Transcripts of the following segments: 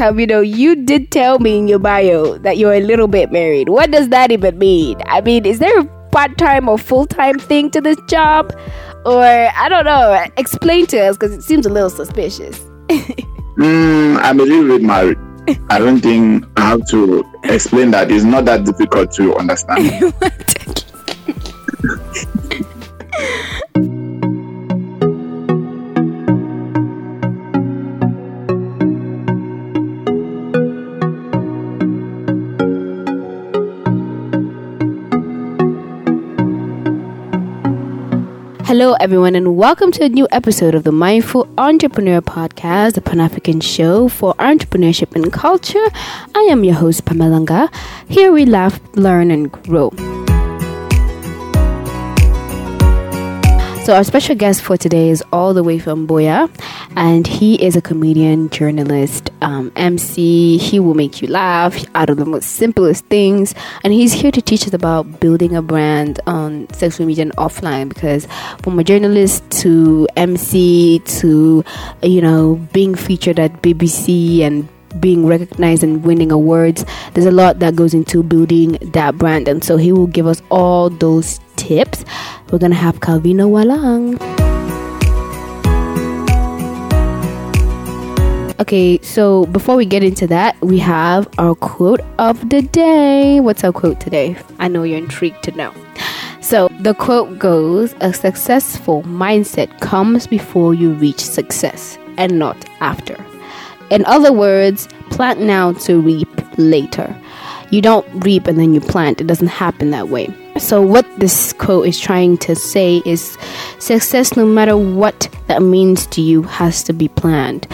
Calvino, you did tell me in your bio that you're a little bit married. What does that even mean? I mean, is there a part time or full time thing to this job? Or, I don't know, explain to us because it seems a little suspicious. mm, I'm a little bit married. I don't think I have to explain that. It's not that difficult to understand. Hello, everyone, and welcome to a new episode of the Mindful Entrepreneur Podcast, the Pan African show for entrepreneurship and culture. I am your host, Pamelanga. Here we laugh, learn, and grow. So, our special guest for today is all the way from Buea, and he is a comedian, journalist, um, MC. He will make you laugh out of the most simplest things, and he's here to teach us about building a brand on social media and offline. Because from a journalist to MC to you know being featured at BBC and being recognized and winning awards. There's a lot that goes into building that brand, and so he will give us all those tips. We're gonna have Calvino Walang. Okay, so before we get into that, we have our quote of the day. What's our quote today? I know you're intrigued to know. So the quote goes A successful mindset comes before you reach success and not after. In other words, plant now to reap later. You don't reap and then you plant, it doesn't happen that way. So, what this quote is trying to say is success, no matter what that means to you, has to be planned.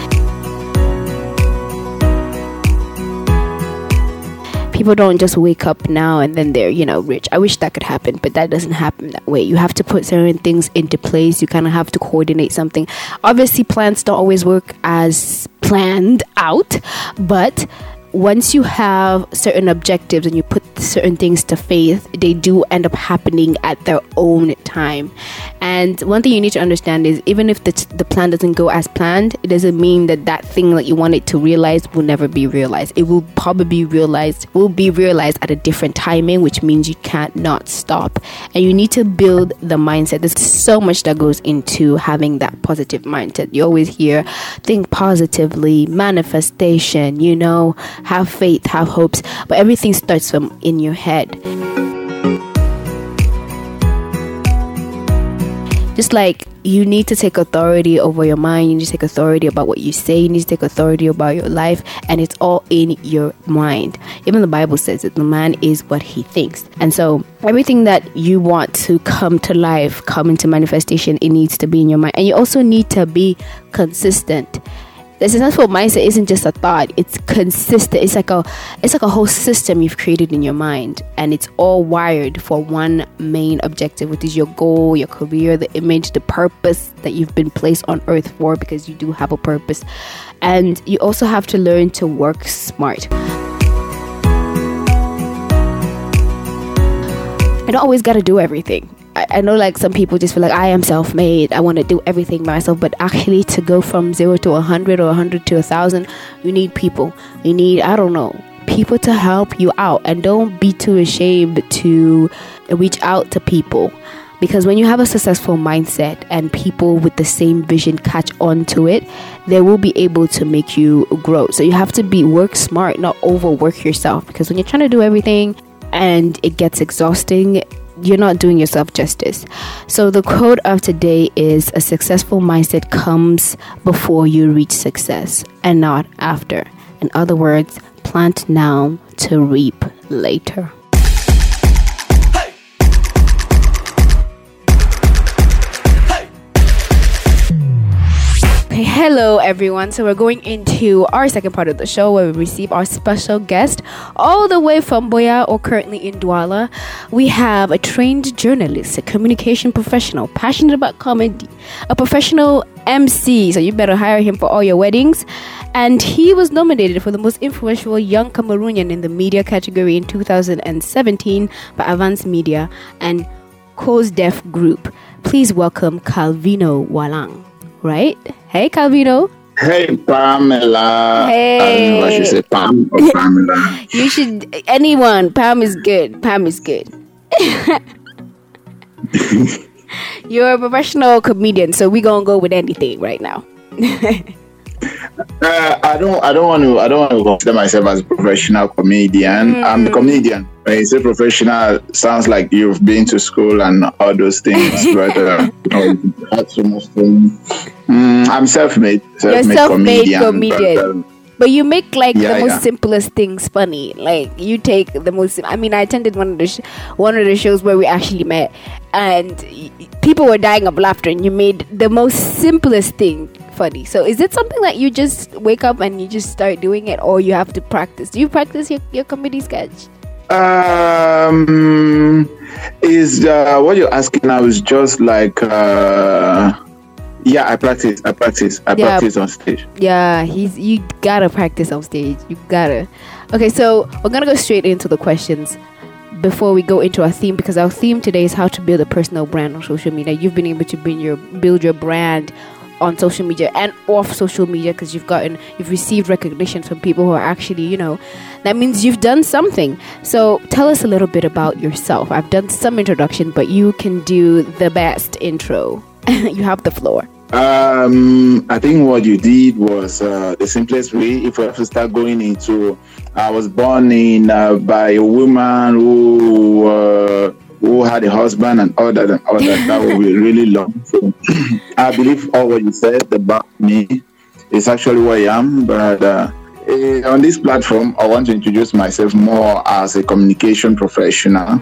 people don't just wake up now and then they're you know rich. I wish that could happen but that doesn't happen that way. You have to put certain things into place. You kind of have to coordinate something. Obviously plans don't always work as planned out but once you have certain objectives and you put certain things to faith, they do end up happening at their own time. And one thing you need to understand is even if the, the plan doesn't go as planned, it doesn't mean that that thing that you wanted to realize will never be realized. It will probably be realized, will be realized at a different timing, which means you can't not stop. And you need to build the mindset. There's so much that goes into having that positive mindset. You always hear think positively, manifestation, you know, have faith, have hopes, but everything starts from in your head. Just like you need to take authority over your mind, you need to take authority about what you say, you need to take authority about your life, and it's all in your mind. Even the Bible says that the man is what he thinks. And so everything that you want to come to life, come into manifestation, it needs to be in your mind. And you also need to be consistent the successful mindset isn't just a thought. It's consistent it's like a it's like a whole system you've created in your mind. And it's all wired for one main objective which is your goal your career the image the purpose that you've been placed on earth for because you do have a purpose. And you also have to learn to work smart. I don't always got to do everything. I, I, know like some people just feel like I am self made. I want to do everything myself. But actually, to go from zero to a hundred or a hundred to a thousand, you need people. You need, I don't know, people to help you out. And don't be too ashamed to reach out to people. Because when you have a successful mindset and people with the same vision catch on to it, they will be able to make you grow. So you have to be work smart, not overwork yourself. Because when you're trying to do everything and it gets exhausting, you're not doing yourself justice. So, the quote of today is A successful mindset comes before you reach success and not after. In other words, plant now to reap later. Hello, everyone. So, we're going into our second part of the show where we receive our special guest all the way from Buea or currently in Douala. We have a trained journalist, a communication professional, passionate about comedy, a professional MC. So, you better hire him for all your weddings. And he was nominated for the most influential young Cameroonian in the media category in 2017 by Avance Media and Cause Deaf Group. Please welcome Calvino Walang right? Hey, Calvino. Hey, Pamela. Hey. I don't know what she said, Pam or Pamela. You should anyone. Pam is good. Pam is good. You're a professional comedian, so we're gonna go with anything right now. Uh, I don't. I don't want to. I don't want to consider myself as a professional comedian. I'm a comedian. When you say professional, sounds like you've been to school and all those things. but uh, no, that's so much thing. Mm, I'm self-made. Self-made, self-made comedian. comedian. But, um, But you make like Yeah, the most yeah. simplest things funny. Like you take the most. I mean, I attended one of the sh- one of the shows where we actually met, and people were dying of laughter, and you made the most simplest thing funny. So, is it something that you just wake up and you just start doing it, or you have to practice? Do you practice your, your comedy sketch? Um, is uh, what you're asking now is just like uh, yeah, I practice, I practice, I Yeah. practice on stage. Yeah, he's you gotta practice on stage. You gotta. Okay, so we're gonna go straight into the questions before we go into our theme because our theme today is how to build a personal brand on social media. You've been able to build your build your brand on social media and off social media because you've gotten you've received recognition from people who are actually you know that means you've done something. So tell us a little bit about yourself. I've done some introduction but you can do the best intro. You have the floor. Um, I think what you did was uh, the simplest way. If we have to start going into, I was born in uh, by a woman who uh, who had a husband and all that and all that. That would be really long. So I believe all what you said about me is actually who I am. But uh, eh, on this platform, I want to introduce myself more as a communication professional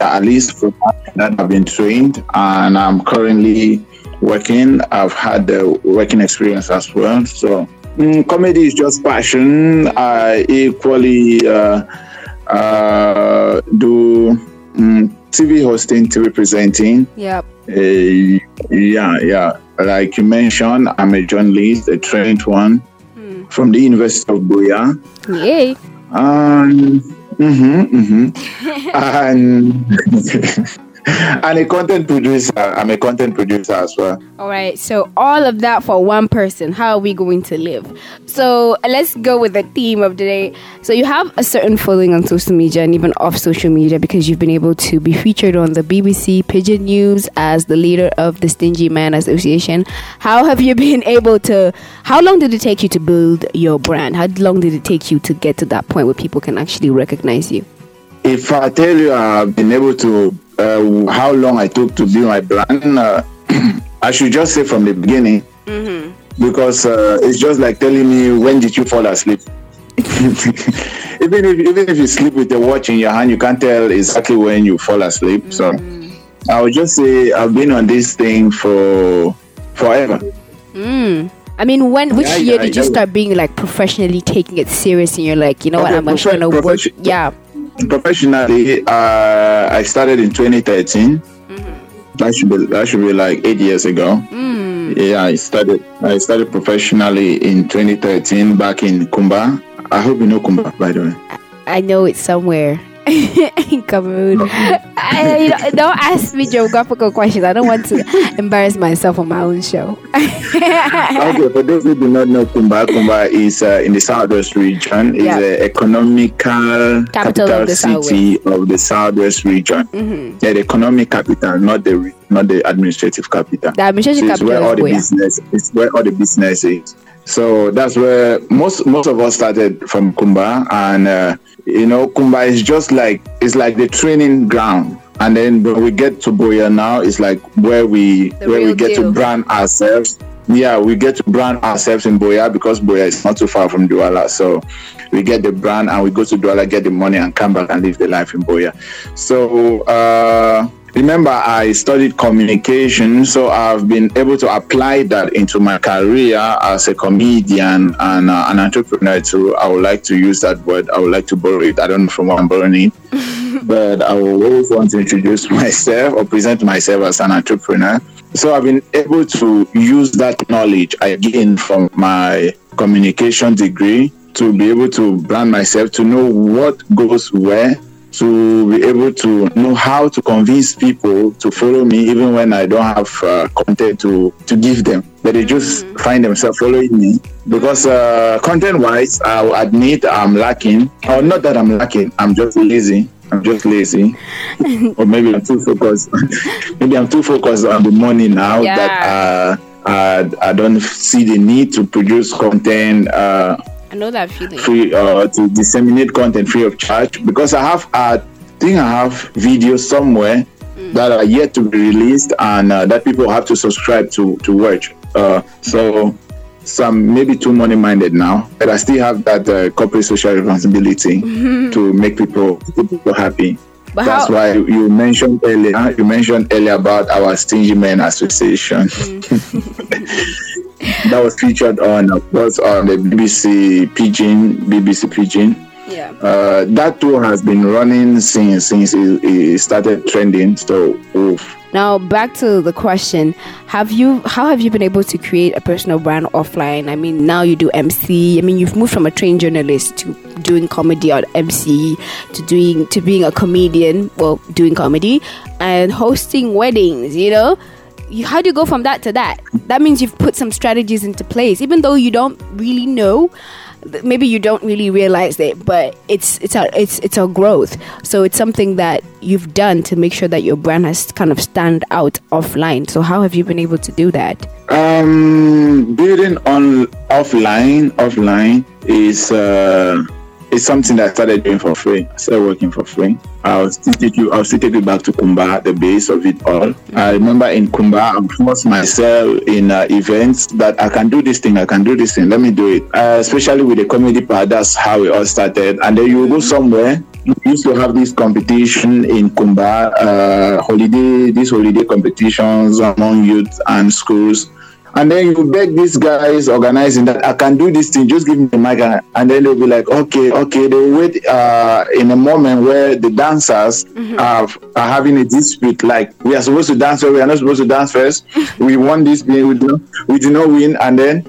at least for that I've been trained and I'm currently working. I've had the working experience as well. So mm, comedy is just passion. I equally uh, uh, do mm, TV hosting, TV presenting. yep Uh, yeah, yeah. Like you mentioned, I'm a journalist, a trained one from the University of Buea. yay Um, mhm, mhm. and and a content producer. I'm a content producer as well. All right, so all of that for one person. How are we going to live? So uh, let's go with the theme of today. So you have a certain following on social media and even off social media because you've been able to be featured on the BBC Pidgin News as the leader of the Stingy Man Association. How have you been able to? How long did it take you to build your brand? How long did it take you to get to that point where people can actually recognize you? If I tell you I've been able to, uh, how long I took to build my brand, uh, I should just say from the beginning. Because uh, it's just like telling me when did you fall asleep. even if even if you sleep with a watch in your hand, you can't tell exactly when you fall asleep. So I would just say I've been on this thing for forever. I mean, when which Yeah, year yeah, did you yeah. start being like professionally taking it serious and you're like, you know what, I'm actually profe- gonna work? Yeah. Professionally, uh, I started in 2013. That should be that should be like eight years ago. Yeah, I started I started professionally in 2013 back in Kumba. I hope you know Kumba, by the way. I know it's somewhere in Cameroon. I, don't ask me geographical questions. I don't want to embarrass myself on my own show. okay, for those who do not know Kumba, Kumba is uh, in the southwest region. It's Yeah. the economical capital, of the city of the southwest region. Mm-hmm. Yeah, the economic capital, not the not the administrative capital. The administration So it's where all the business it's where all the business is. So that's where most most of us started from Kumba, and uh, you know Kumba is just like it's like the training ground. And then when we get to Buea now, it's like where we The where we get deal. to brand ourselves. Yeah, we get to brand ourselves in Buea because Buea is not too far from Douala. So we get the brand and we go to Douala, get the money, and come back and live the life in Boya. So uh, remember, I studied communication, so I've been able to apply that into my career as a comedian and uh, an entrepreneur. Too, I would like to use that word. I would like to borrow it. I don't know from where I'm borrowing it, but I will always want to introduce myself or present myself as an entrepreneur. So I've been able to use that knowledge I gained from my communication degree to be able to brand myself, to know what goes where, to be able to know how to convince people to follow me, even when I don't have uh, content to to give them. But they just mm. find themselves following me because uh, content-wise, I'll admit I'm lacking. Or not that I'm lacking, I'm just lazy. I'm just lazy, or maybe I'm too focused. maybe I'm too focused on the money now yeah. that uh, uh, I don't see the need to produce content. Uh, I know that feeling. Free uh, to disseminate content free of charge because I have I think I have videos somewhere mm. that are yet to be released and uh, that people have to subscribe to to watch. Uh, so some maybe too money minded now, but I still have that uh, corporate social responsibility mm-hmm. to make people people happy. But That's how- why you mentioned earlier. You mentioned earlier about our Stingy Men Association. Mm. that was featured on, of course, on the BBC Pidgin, BBC Pidgin. Yeah. Uh, that tour has been running since since it, it started trending. So, oof. Now back to the question: Have you how have you been able to create a personal brand offline? I mean, now you do MC. I mean, you've moved from a trained journalist to doing comedy or MC to doing to being a comedian. Well, doing comedy and hosting weddings. You know you, how do you go from that to that? That means you've put some strategies into place, even though you don't really know. Maybe you don't really realize it, but it's it's a it's it's a growth. So it's something that you've done to make sure that your brand has kind of stand out offline. So how have you been able to do that? Um, building on offline, offline is. Uh it's something that I started doing for free. I started working for free. I'll still take you. I'll still take you back to Kumba, the base of it all. I remember in Kumba, I forced myself in uh, events that I can do this thing. I can do this thing. Let me do it. Uh, especially with the comedy part, that's how it all started. And then you go somewhere. We used to have this competition in Kumba, uh, holiday, these holiday competitions among youth and schools and then you beg these guys organizing that I can do this thing, just give me the mic. And then they'll be like, okay, okay. They'll wait uh, in a moment where the dancers mm-hmm. are, are having a dispute. Like, we are supposed to dance, or we are not supposed to dance first. we won this, we do, not, we did not win. And then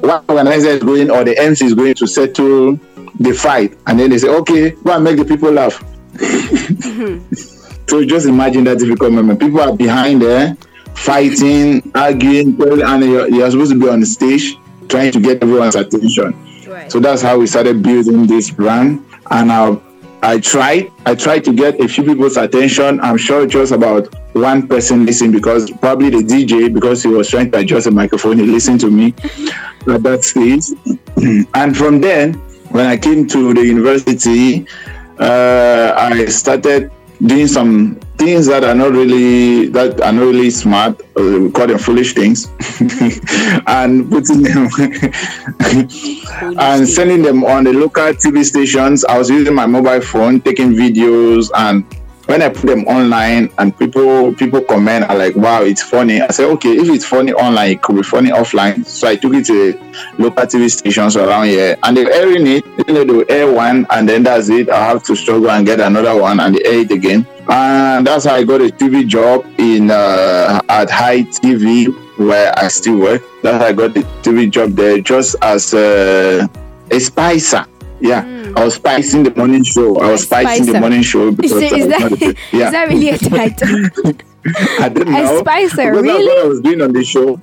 one organizer is going, or the MC is going to settle the fight. And then they say, okay, go and make the people laugh. mm-hmm. So just imagine that difficult moment. People are behind there fighting, arguing, and you're, you're, supposed to be on the stage trying to get everyone's attention. Right. So that's how we started building this brand. And I, I tried, I tried to get a few people's attention. I'm sure it was about one person listening because probably the DJ, because he was trying to adjust the microphone, he listened to me at that stage. and from then, when I came to the university, uh, I started doing some things that are not really that are not really smart. Uh, we call them foolish things, and putting them and sending them on the local TV stations. I was using my mobile phone, taking videos and when I put them online and people people comment are like, wow, it's funny. I said, okay, if it's funny online, it could be funny offline. So I took it to local TV stations around here and they're airing it. You know, they air one and then that's it. I have to struggle and get another one and they air it again. And that's how I got a TV job in uh, at High TV where I still work. That's how I got the TV job there just as a, a spicer. Yeah. Mm I was spicing the morning show. I was spicing Spicer. the morning show because is, is that, yeah. is that really a title? I didn't know. A spicer, because really? That's what I was doing on the show.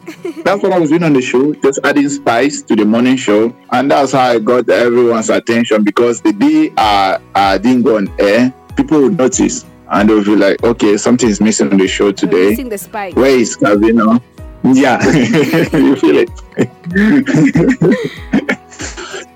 That's what I was doing on the show, just adding spice to the morning show, and that's how I got everyone's attention. Because the day I, I didn't go on air, people would notice, and they'll be like, "Okay, something is missing on the show oh, today. Missing the spice. Where is Cavino?" Yeah, you feel it.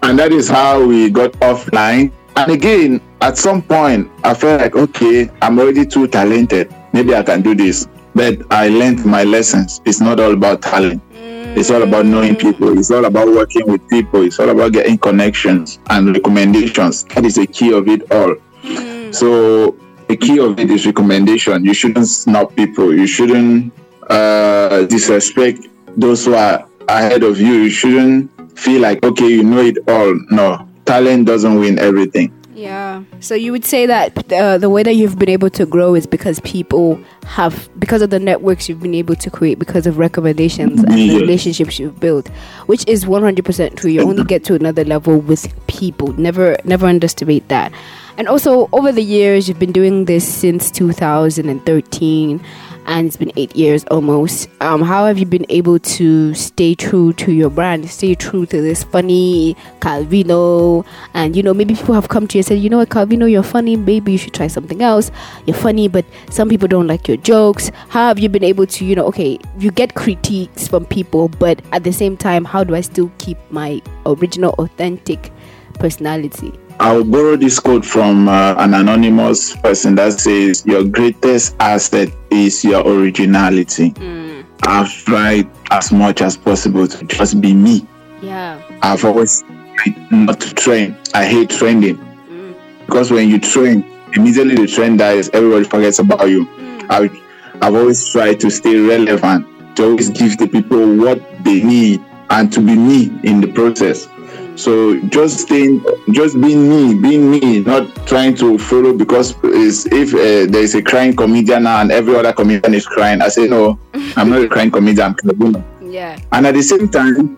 And that is how we got offline. And again, at some point, I felt like, okay, I'm already too talented. Maybe I can do this. But I learned my lessons. It's not all about talent. It's all about knowing people. It's all about working with people. It's all about getting connections and recommendations. That is the key of it all. Mm. So the key of it is recommendation. You shouldn't snub people. You shouldn't uh, disrespect those who are ahead of you. You shouldn't feel like okay you know it all. No talent doesn't win everything. Yeah. So you would say that uh, the way that you've been able to grow is because people have because of the networks you've been able to create because of recommendations and the relationships you've built which is 100% true. You only get to another level with people. Never never underestimate that. And also, over the years, you've been doing this since 2013 and it's been eight years almost. Um, how have you been able to stay true to your brand, stay true to this funny Calvino? And you know, maybe people have come to you and said, you know what, Calvino, you're funny. Maybe you should try something else. You're funny, but some people don't like your jokes. How have you been able to, you know, okay, you get critiques from people, but at the same time, how do I still keep my original, authentic personality? I'll borrow this quote from uh, an anonymous person that says, Your greatest asset is your originality. Mm. I've tried as much as possible to just be me. Yeah. I've always tried not to train. I hate trending. Mm. Because when you train, immediately the trend dies, everybody forgets about you. Mm. I, I've always tried to stay relevant, to always give the people what they need and to be me in the process. So just staying, just being me, being me, not trying to follow because if uh, there is a crying comedian now and every other comedian is crying, I say no, I'm not a crying comedian. Yeah. And at the same time,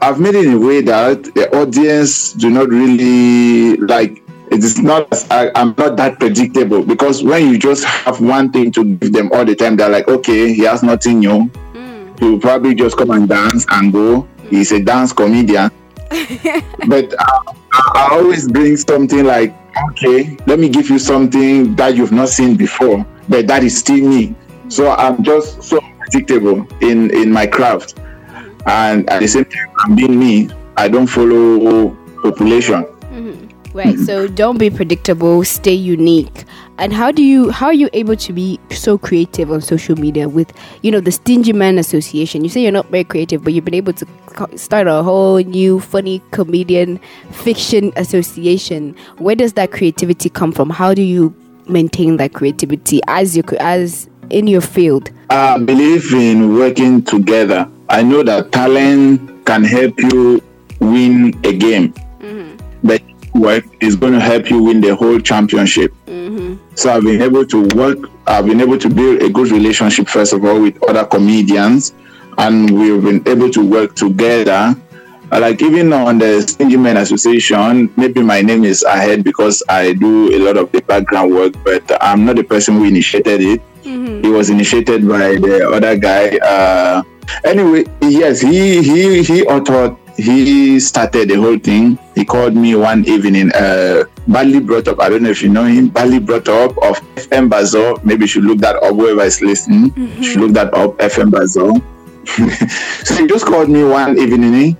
I've made it in a way that the audience do not really like. It is not. I, am not that predictable because when you just have one thing to give them all the time, they're like, okay, he has nothing new. Mm. He will probably just come and dance and go. He's a dance comedian but I, I, always bring something like, okay, let me give you something that you've not seen before, but that is still me. So I'm just so predictable in in my craft, and at the same time, I'm being me. I don't follow population. Mm-hmm. Right. So don't be predictable. Stay unique. And how do you how are you able to be so creative on social media with you know the Stingy Man Association? You say you're not very creative, but you've been able to start a whole new funny comedian fiction association. Where does that creativity come from? How do you maintain that creativity as you as in your field? I believe in working together. I know that talent can help you win a game, mm-hmm. but work is going to help you win the whole championship. Mm-hmm. So I've been able to work, I've been able to build a good relationship, first of all, with other comedians, and we've been able to work together. Like even on the Stingy Men Association, maybe my name is ahead because I do a lot of the background work, but I'm not the person who initiated it. Mm-hmm. It was initiated by the other guy. Uh, anyway, yes, he he he authored he started the whole thing. He called me one evening, uh, badly brought up. I don't know if you know him, badly brought up of FM Bazo. Maybe you should look that up, whoever is listening. Mm-hmm. should look that up, FM Bazo. so he just called me one evening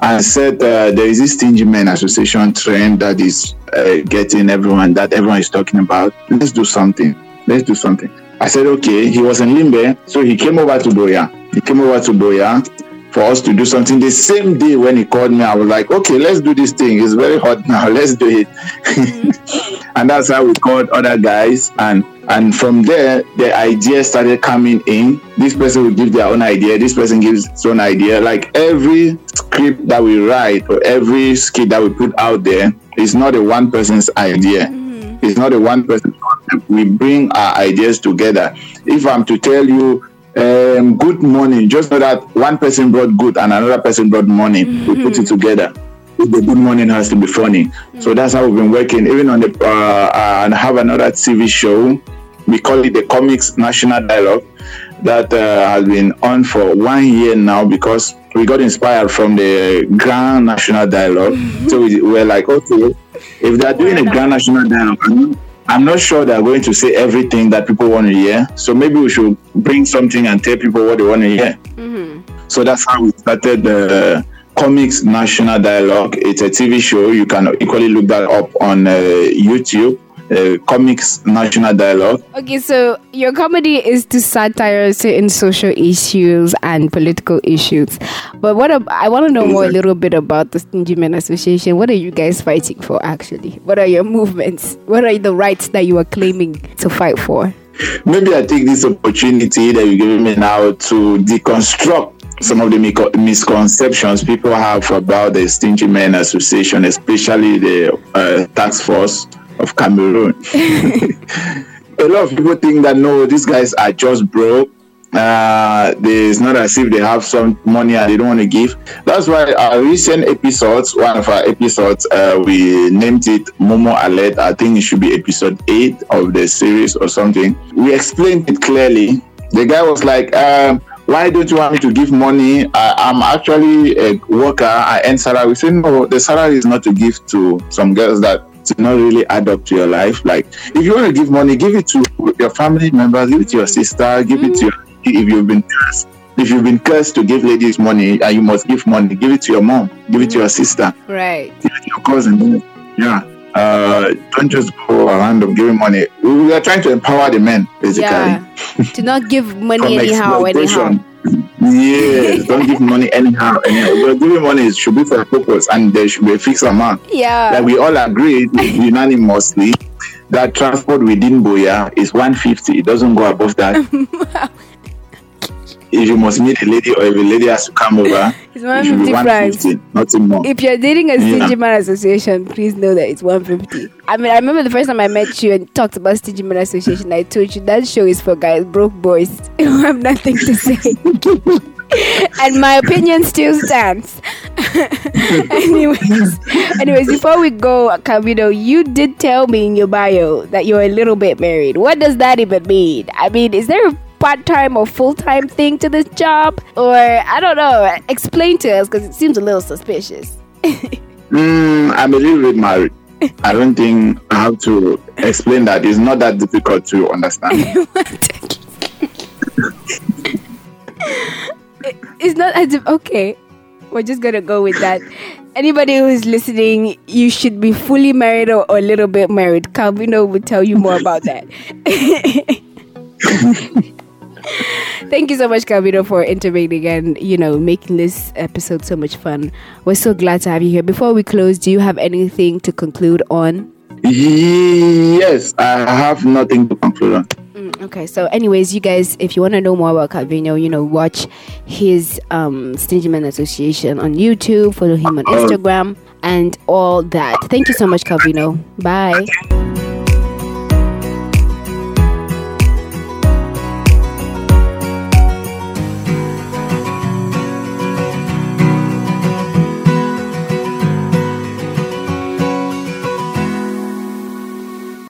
and said uh, there is this Stingy Men Association trend that is uh, getting everyone, that everyone is talking about. Let's do something. Let's do something. I said, okay. He was in Limbe, so he came over to Buea. He came over to Buea for us to do something. The same day when he called me, I was like, okay, let's do this thing. It's very hot now. Let's do it. and that's how we called other guys. And and from there, the idea started coming in. This person will give their own idea. This person gives his own idea. Like every script that we write or every skit that we put out there is not a one person's idea. Mm-hmm. It's not a one person concept. We bring our ideas together. If I'm to tell you um, good morning. Just know that one person brought good and another person brought money. Mm-hmm. We put it together. The good morning has to be funny. Mm-hmm. So that's how we've been working. Even on the uh, uh, and have another TV show. We call it the Comics National Dialogue that uh, has been on for one year now because we got inspired from the Grand National Dialogue. Mm-hmm. So we were like, okay, if they're doing a Grand National Dialogue, I'm not sure they're going to say everything that people want to hear. So maybe we should bring something and tell people what they want to hear. Mm-hmm. So that's how we started the Comics National Dialogue. It's a TV show. You can equally look that up on uh, YouTube uh, comics national dialogue. Okay, so your comedy is to satire certain social issues and political issues. But what ab- I want to know exactly. more a little bit about the Stingy Men Association. What are you guys fighting for actually? What are your movements? What are the rights that you are claiming to fight for? Maybe I take this opportunity that you're giving me now to deconstruct some of the misconceptions people have about the Stingy Men Association, especially the uh, task force of Cameroon. a lot of people think that no, these guys are just broke. uh, it's not as if they have some money and they don't want to give. That's why our recent episodes, one of our episodes, uh, we named it Momo Alert. I think it should be episode eight of the series or something. We explained it clearly. The guy was like, um, why don't you want me to give money? I, am actually a worker. I earn salary. We said, no, the salary is not to give to some girls that to not really add up to your life. Like, if you want to give money, give it to your family members, give it to your sister, give it to your if you've been cursed, if you've been cursed to give ladies money and you must give money, give it to your mom, give it to your sister, right? Give it to your cousin. Yeah. Uh, don't just go around of giving money. We are trying to empower the men, basically. Yeah. to not give money anyhow, anyhow. Yes, don't give money anyhow. anyhow. You're giving money should be for a purpose, and there should be a fixed amount. Yeah. Like we all agreed unanimously that transport within Buea is 150. It doesn't go above that. if you must meet a lady or if a lady has to come over, it's 150 francs. Nothing more. If you're dating a stingy yeah. man association, please know that it's 150. I mean, I remember the first time I met you and talked about stingy man association, I told you that show is for guys, broke boys who have nothing to say. and my opinion still stands. anyways, anyways, before we go, Calvino, you did tell me in your bio that you're a little bit married. What does that even mean? I mean, is there a part time or full time thing to this job? Or I don't know. Explain to us because it seems a little suspicious. mm, I'm a little bit married. I don't think I have to explain that. It's not that difficult to understand. it's not as if, okay, we're just gonna go with that. Anybody who's listening, you should be fully married or, or a little bit married. Calvino will tell you more about that. Thank you so much, Calvino, for intervening and you know making this episode so much fun. We're so glad to have you here. Before we close, do you have anything to conclude on? Yes, I have nothing to conclude on. Mm, okay, so anyways, you guys, if you want to know more about Calvino, you know, watch his um Stingy Man Association on YouTube, follow him on Instagram, and all that. Thank you so much, Calvino. Bye.